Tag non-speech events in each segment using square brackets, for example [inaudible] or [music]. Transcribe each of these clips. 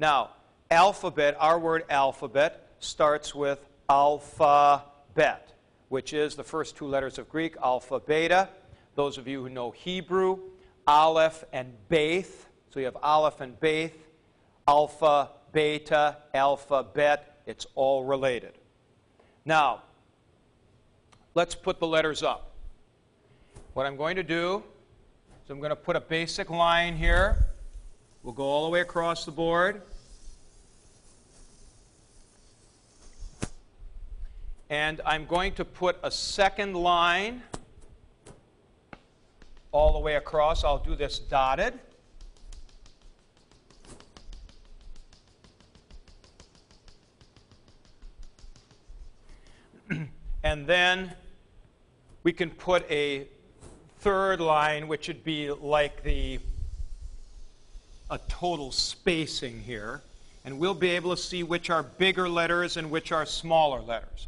Now, alphabet, our word alphabet, starts with alphabet, which is the first two letters of Greek, alpha, beta. Those of you who know Hebrew, aleph and beth. So you have aleph and beth, alpha, beta, alphabet. It's all related. Now, let's put the letters up. What I'm going to do is I'm going to put a basic line here. We'll go all the way across the board. And I'm going to put a second line all the way across. I'll do this dotted. [clears throat] and then we can put a third line, which would be like the a total spacing here. And we'll be able to see which are bigger letters and which are smaller letters.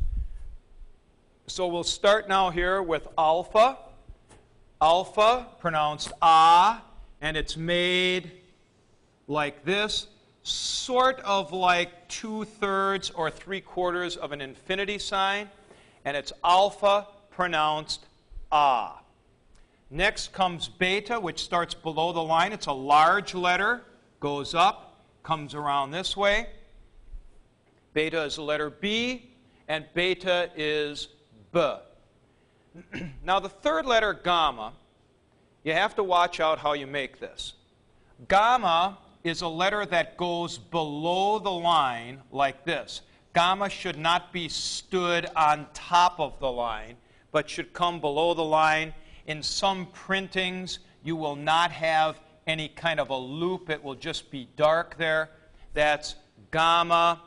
So we'll start now here with alpha. Alpha, pronounced ah, and it's made like this, sort of like two thirds or three quarters of an infinity sign, and it's alpha, pronounced ah. Next comes beta, which starts below the line. It's a large letter, goes up, comes around this way. Beta is the letter B, and beta is B. [clears throat] now, the third letter, gamma, you have to watch out how you make this. Gamma is a letter that goes below the line like this. Gamma should not be stood on top of the line, but should come below the line. In some printings, you will not have any kind of a loop. It will just be dark there. That's gamma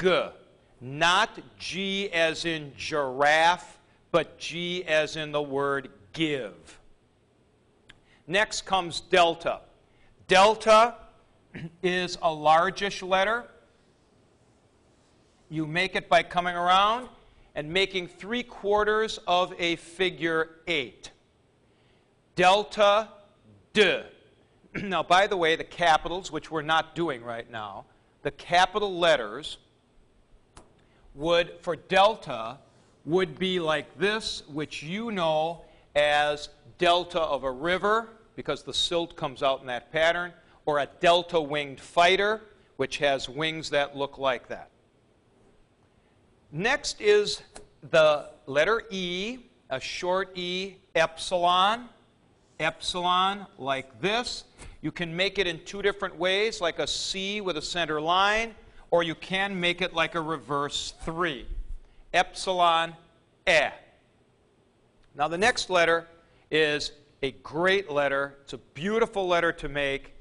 g. Not G as in giraffe, but G as in the word give. Next comes delta. Delta [clears throat] is a largish letter. You make it by coming around and making three quarters of a figure eight. Delta D. [clears throat] now, by the way, the capitals, which we're not doing right now, the capital letters would, for delta, would be like this, which you know as delta of a river, because the silt comes out in that pattern, or a delta winged fighter, which has wings that look like that. Next is the letter E, a short E, epsilon. Epsilon, like this. You can make it in two different ways, like a C with a center line, or you can make it like a reverse 3. Epsilon E. Now the next letter is a great letter. It's a beautiful letter to make.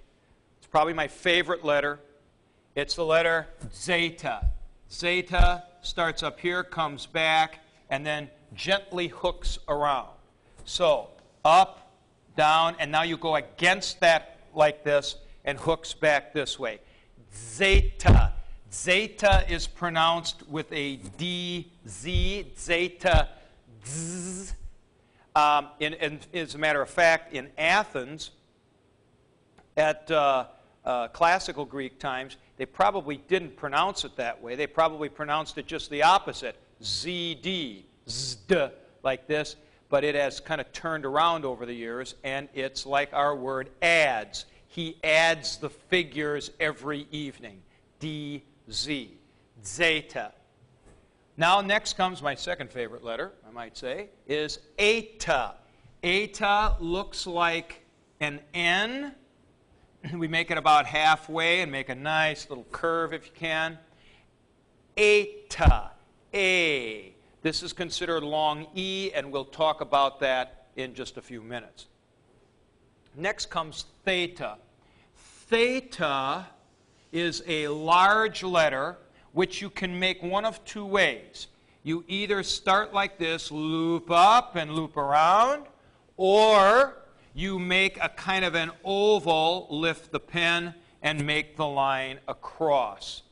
It's probably my favorite letter. It's the letter zeta. Zeta starts up here, comes back, and then gently hooks around. So up, down, and now you go against that like this and hooks back this way. Zeta. Zeta is pronounced with a D, Z, zeta, zzz. Um, as a matter of fact, in Athens, at uh, uh, classical Greek times, they probably didn't pronounce it that way. They probably pronounced it just the opposite, ZD, zd, like this. But it has kind of turned around over the years, and it's like our word adds. He adds the figures every evening. D Z. Zeta. Now, next comes my second favorite letter, I might say, is eta. Eta looks like an N. [clears throat] We make it about halfway and make a nice little curve if you can. Eta. A. This is considered long E, and we'll talk about that in just a few minutes. Next comes theta. Theta is a large letter which you can make one of two ways. You either start like this, loop up and loop around, or you make a kind of an oval, lift the pen, and make the line across.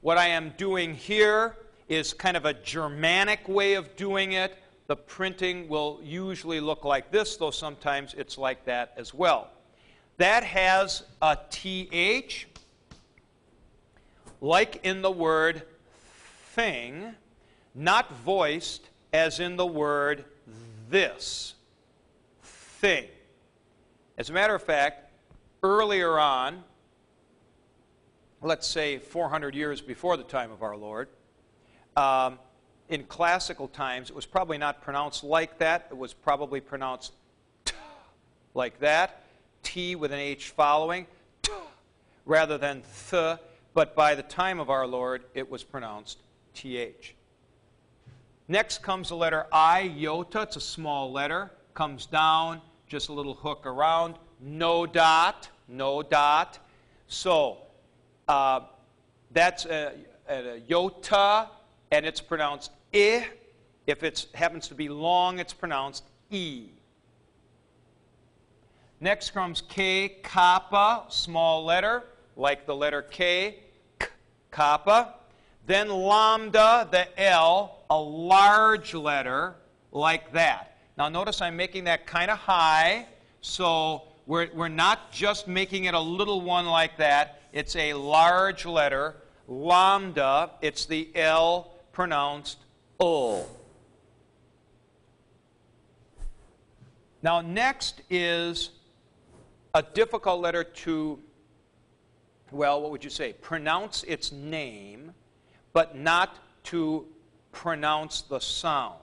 What I am doing here is kind of a Germanic way of doing it. The printing will usually look like this, though sometimes it's like that as well. That has a TH like in the word thing, not voiced as in the word this thing. As a matter of fact, earlier on, let's say 400 years before the time of our Lord, um, in classical times, it was probably not pronounced like that. It was probably pronounced t like that, T with an H following, t rather than th. But by the time of our Lord, it was pronounced TH. Next comes the letter I, iota. It's a small letter. Comes down, just a little hook around. No dot, no dot. So uh, that's a, a, iota, and it's pronounced I. If it happens to be long, it's pronounced E. Next comes K, kappa, small letter, like the letter K, k, kappa. Then lambda, the L, a large letter, like that. Now notice I'm making that kind of high, so we're, we're not just making it a little one like that. It's a large letter, lambda, it's the L pronounced O. Now, next is a difficult letter to, well, what would you say? Pronounce its name, but not to pronounce the sound.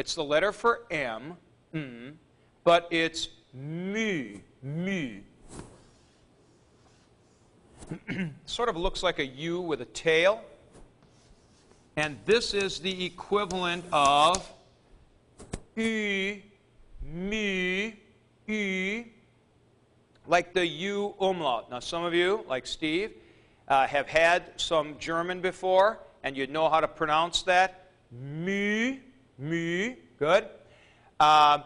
It's the letter for M, mm, but it's mu, mu. [clears throat] sort of looks like a U with a tail. And this is the equivalent of E, me, E, like the U umlaut. Now, some of you, like Steve, uh, have had some German before, and you know how to pronounce that. Me, me, good. Uh,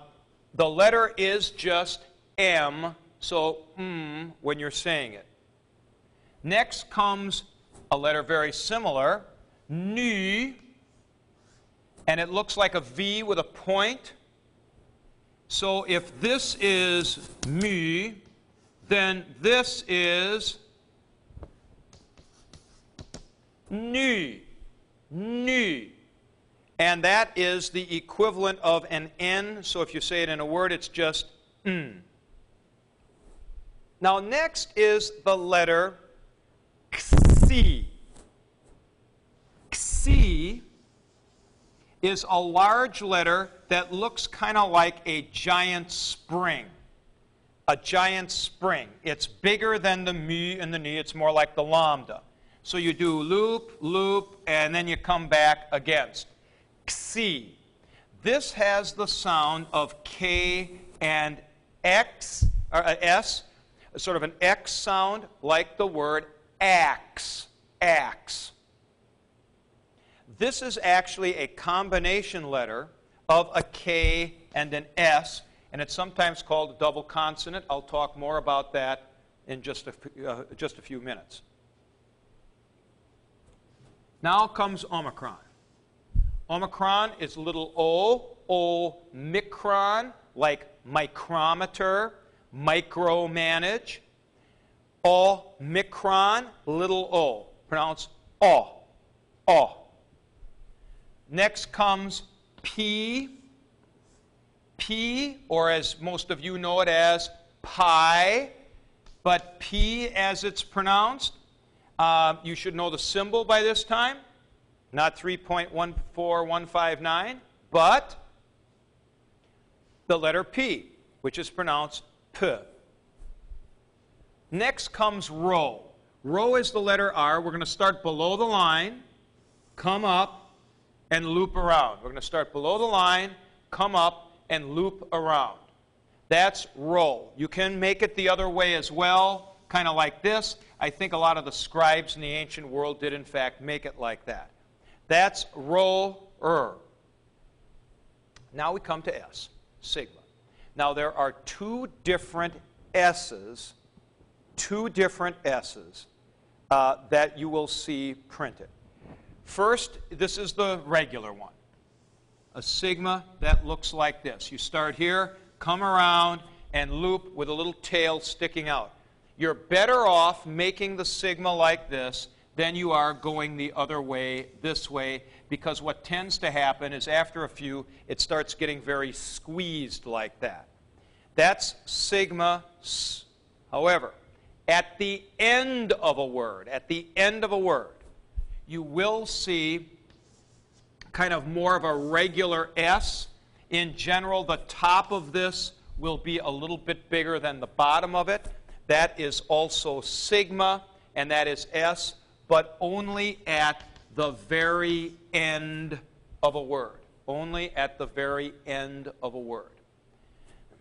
the letter is just M, so mm when you're saying it. Next comes a letter very similar, ni, and it looks like a V with a point. So if this is me, then this is ni, ni. And that is the equivalent of an N. So if you say it in a word, it's just n. Now, next is the letter Xi. Xi is a large letter that looks kind of like a giant spring. A giant spring. It's bigger than the mi and the ni. It's more like the lambda. So you do loop, loop, and then you come back against. Xi. This has the sound of K and X, or uh, S, sort of an X sound like the word axe. Axe. This is actually a combination letter of a K and an S, and it's sometimes called a double consonant. I'll talk more about that in just a, uh, just a few minutes. Now comes Omicron. Omicron is little o, Omicron, like micrometer, micromanage. Omicron, little o. Pronounce o. O. Next comes P. P, or as most of you know it as pi, but P as it's pronounced. Uh, you should know the symbol by this time not 3.14159, but the letter P, which is pronounced P. Next comes rho. Rho is the letter R. We're going to start below the line, come up, and loop around. We're going to start below the line, come up, and loop around. That's rho. You can make it the other way as well, kind of like this. I think a lot of the scribes in the ancient world did, in fact, make it like that. That's rower. Now we come to S, sigma. Now there are two different S's, two different S's uh, that you will see printed. First, this is the regular one. A sigma that looks like this. You start here, come around, and loop with a little tail sticking out. You're better off making the sigma like this then you are going the other way, this way, because what tends to happen is after a few, it starts getting very squeezed like that. That's sigma s. However, at the end of a word, at the end of a word, you will see kind of more of a regular S. In general, the top of this will be a little bit bigger than the bottom of it. That is also sigma, and that is S, but only at the very end of a word. Only at the very end of a word.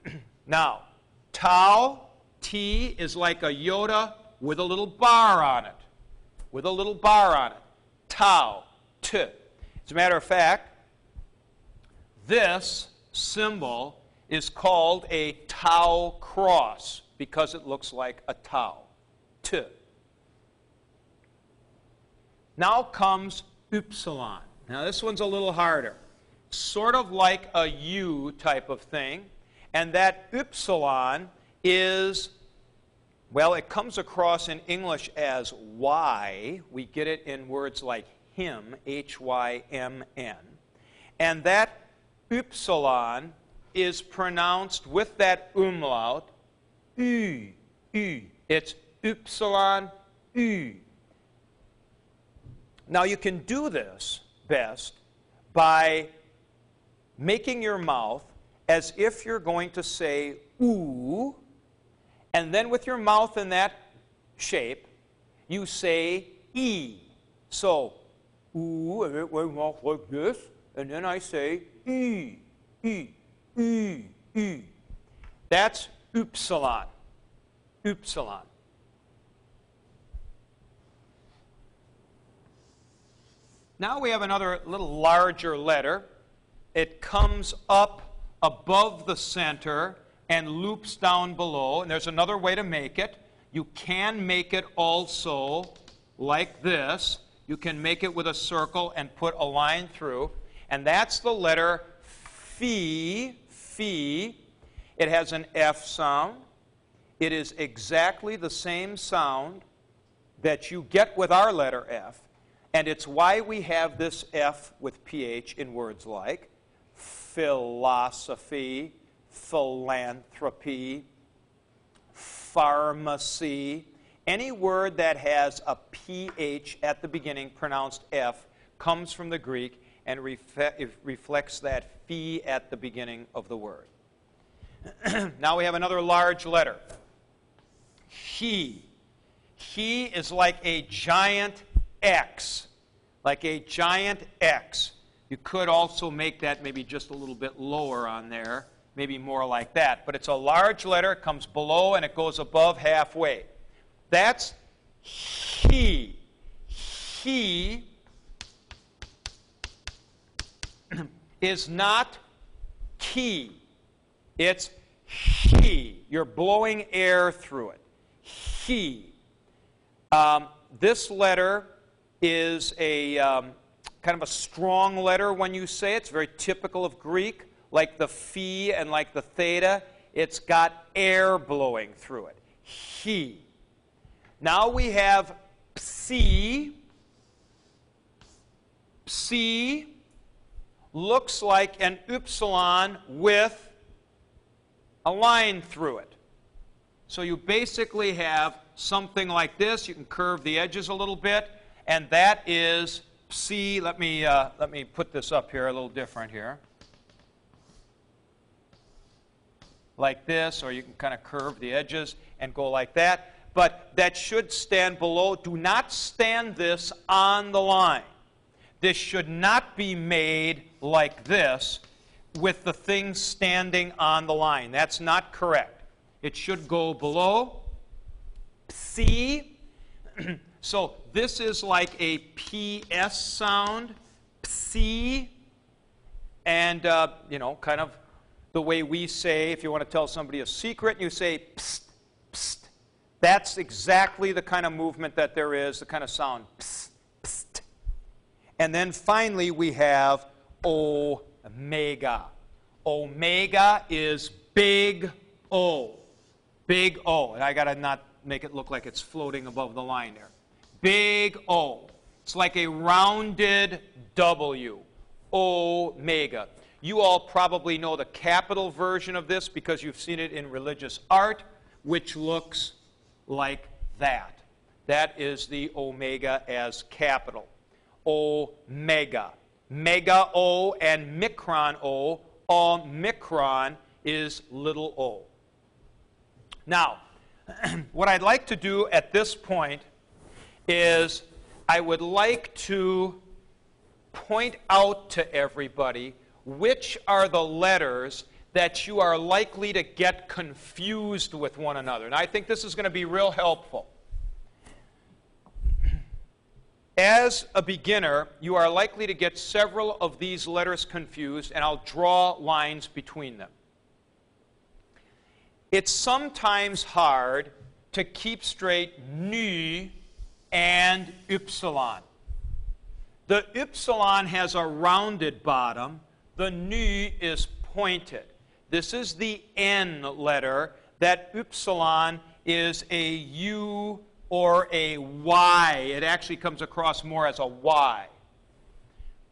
[clears throat] now, tau, T, is like a iota with a little bar on it. With a little bar on it. Tau, T. As a matter of fact, this symbol is called a tau cross because it looks like a tau. T. Now comes upsilon. Now this one's a little harder. Sort of like a U type of thing. And that upsilon is, well, it comes across in English as Y. We get it in words like hymn, H Y M N. And that upsilon is pronounced with that umlaut, U, U. It's upsilon, U. Now, you can do this best by making your mouth as if you're going to say ooh, and then with your mouth in that shape, you say e. So, ooh, and it went off like this, and then I say e, e, e, e. That's upsilon. Upsilon. Now we have another little larger letter. It comes up above the center and loops down below. And there's another way to make it. You can make it also like this. You can make it with a circle and put a line through. And that's the letter phi. Phi. It has an F sound. It is exactly the same sound that you get with our letter F. And it's why we have this F with PH in words like philosophy, philanthropy, pharmacy. Any word that has a PH at the beginning, pronounced F, comes from the Greek and reflects that phi at the beginning of the word. [clears throat] now we have another large letter. He. He is like a giant X, like a giant X. You could also make that maybe just a little bit lower on there, maybe more like that. But it's a large letter, it comes below and it goes above halfway. That's he. He [clears throat] is not key. It's he. You're blowing air through it. He. Um, this letter is a um, kind of a strong letter when you say it. It's very typical of Greek, like the phi and like the theta. It's got air blowing through it. He. Now we have psi. Psi looks like an upsilon with a line through it. So you basically have something like this. You can curve the edges a little bit and that is C. Let me, uh, let me put this up here a little different here. Like this, or you can kind of curve the edges and go like that. But that should stand below. Do not stand this on the line. This should not be made like this with the thing standing on the line. That's not correct. It should go below. C. [clears throat] So this is like a PS sound, psi, and, uh, you know, kind of the way we say, if you want to tell somebody a secret, you say psst, psst. That's exactly the kind of movement that there is, the kind of sound psst, psst. And then finally we have omega. Omega is big O. Big O. And I got to not make it look like it's floating above the line there big O. It's like a rounded W, omega. You all probably know the capital version of this because you've seen it in religious art, which looks like that. That is the omega as capital. Omega. Mega O and micron O. Omicron is little o. Now, [clears throat] what I'd like to do at this point is I would like to point out to everybody which are the letters that you are likely to get confused with one another. And I think this is going to be real helpful. As a beginner, you are likely to get several of these letters confused, and I'll draw lines between them. It's sometimes hard to keep straight nu and ypsilon. The ypsilon has a rounded bottom, the nu is pointed. This is the N letter. That ypsilon is a U or a Y. It actually comes across more as a Y.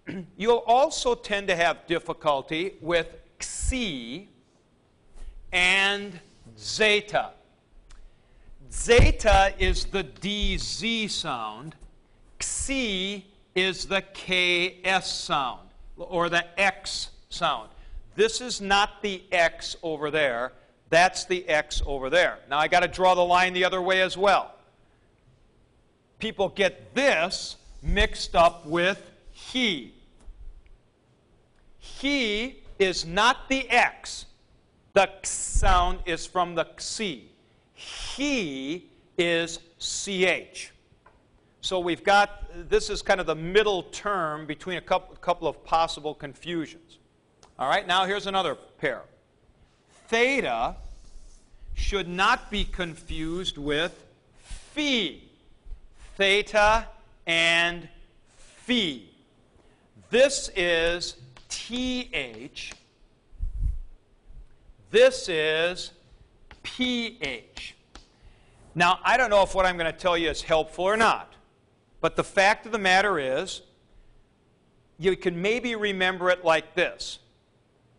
[clears throat] You'll also tend to have difficulty with xi and zeta. Zeta is the DZ sound. Xi is the KS sound, or the X sound. This is not the X over there. That's the X over there. Now I got to draw the line the other way as well. People get this mixed up with he. He is not the X. The X sound is from the Xi. He is CH. So we've got, this is kind of the middle term between a couple, couple of possible confusions. All right, now here's another pair. Theta should not be confused with phi. Theta and phi. This is TH. This is PH. Now, I don't know if what I'm going to tell you is helpful or not, but the fact of the matter is, you can maybe remember it like this.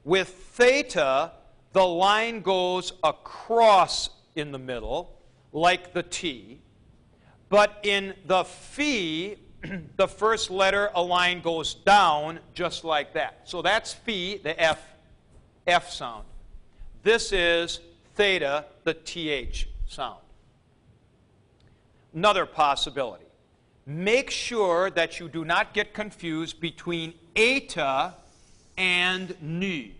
With theta, the line goes across in the middle, like the T, but in the phi, [clears throat] the first letter, a line goes down just like that. So that's phi, the F, F sound. This is theta, the TH sound. Another possibility. Make sure that you do not get confused between eta and nu.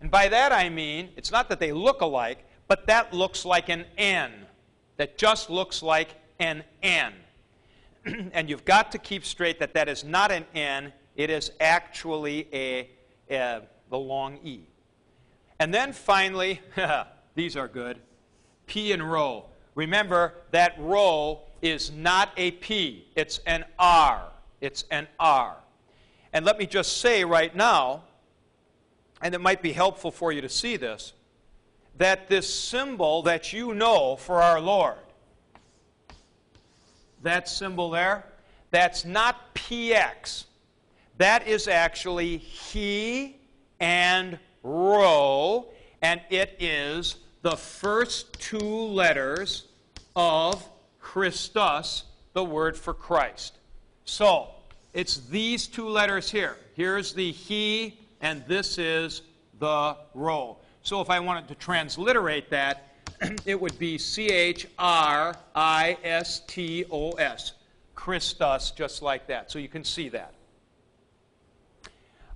And by that I mean, it's not that they look alike, but that looks like an N. That just looks like an N. [clears throat] and you've got to keep straight that that is not an N, it is actually a, a the long E. And then finally, [laughs] these are good, P and rho. Remember that rho is not a P, it's an R. It's an R. And let me just say right now, and it might be helpful for you to see this, that this symbol that you know for our Lord, that symbol there, that's not PX. That is actually He and Rho, and it is the first two letters of Christos, the word for Christ. So, it's these two letters here. Here's the He, and this is the Rho. So, if I wanted to transliterate that, [clears throat] it would be C H R I S T O S. Christos, just like that. So you can see that.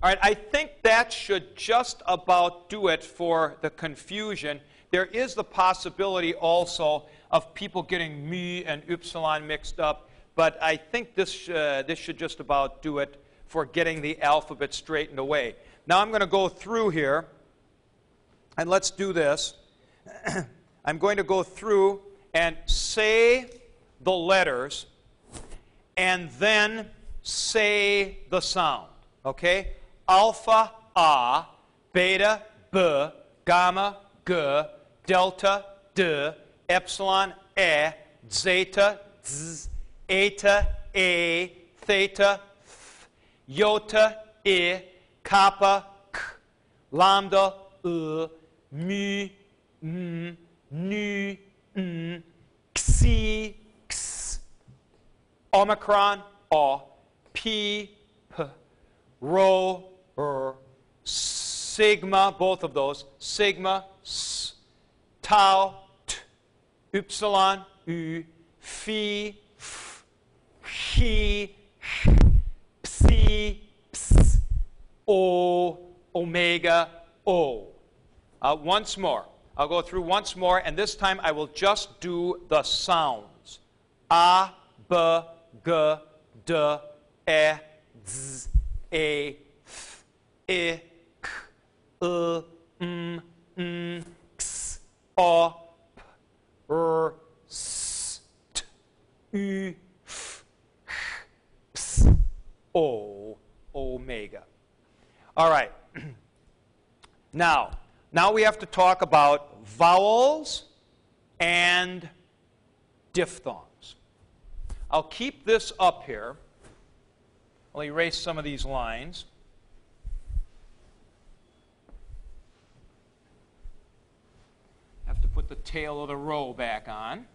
All right, I think that should just about do it for the confusion. There is the possibility also of people getting me and upsilon mixed up, but I think this, uh, this should just about do it for getting the alphabet straightened away. Now I'm going to go through here, and let's do this. [clears throat] I'm going to go through and say the letters and then say the sound. Okay? alpha A, beta B, gamma G, delta D, epsilon E, zeta Z, eta, a, theta, th, iota, i, kappa, k, lambda, u, mu, m, nu, n, xi, x, omicron, o, p, p, rho, r, sigma, both of those, sigma, s, tau, t, upsilon, u, phi, f, chi, psi, ps, o, omega, o. Uh, once more. I'll go through once more, and this time I will just do the sounds. A, B, G, D, E, Z, A, F, I, K, L, M, N, O, P, R, S, T, U, F, H, Ps, O, omega. All right. [clears throat] now, now we have to talk about vowels and diphthongs. I'll keep this up here. I'll erase some of these lines. Have to put the tail of the rho back on.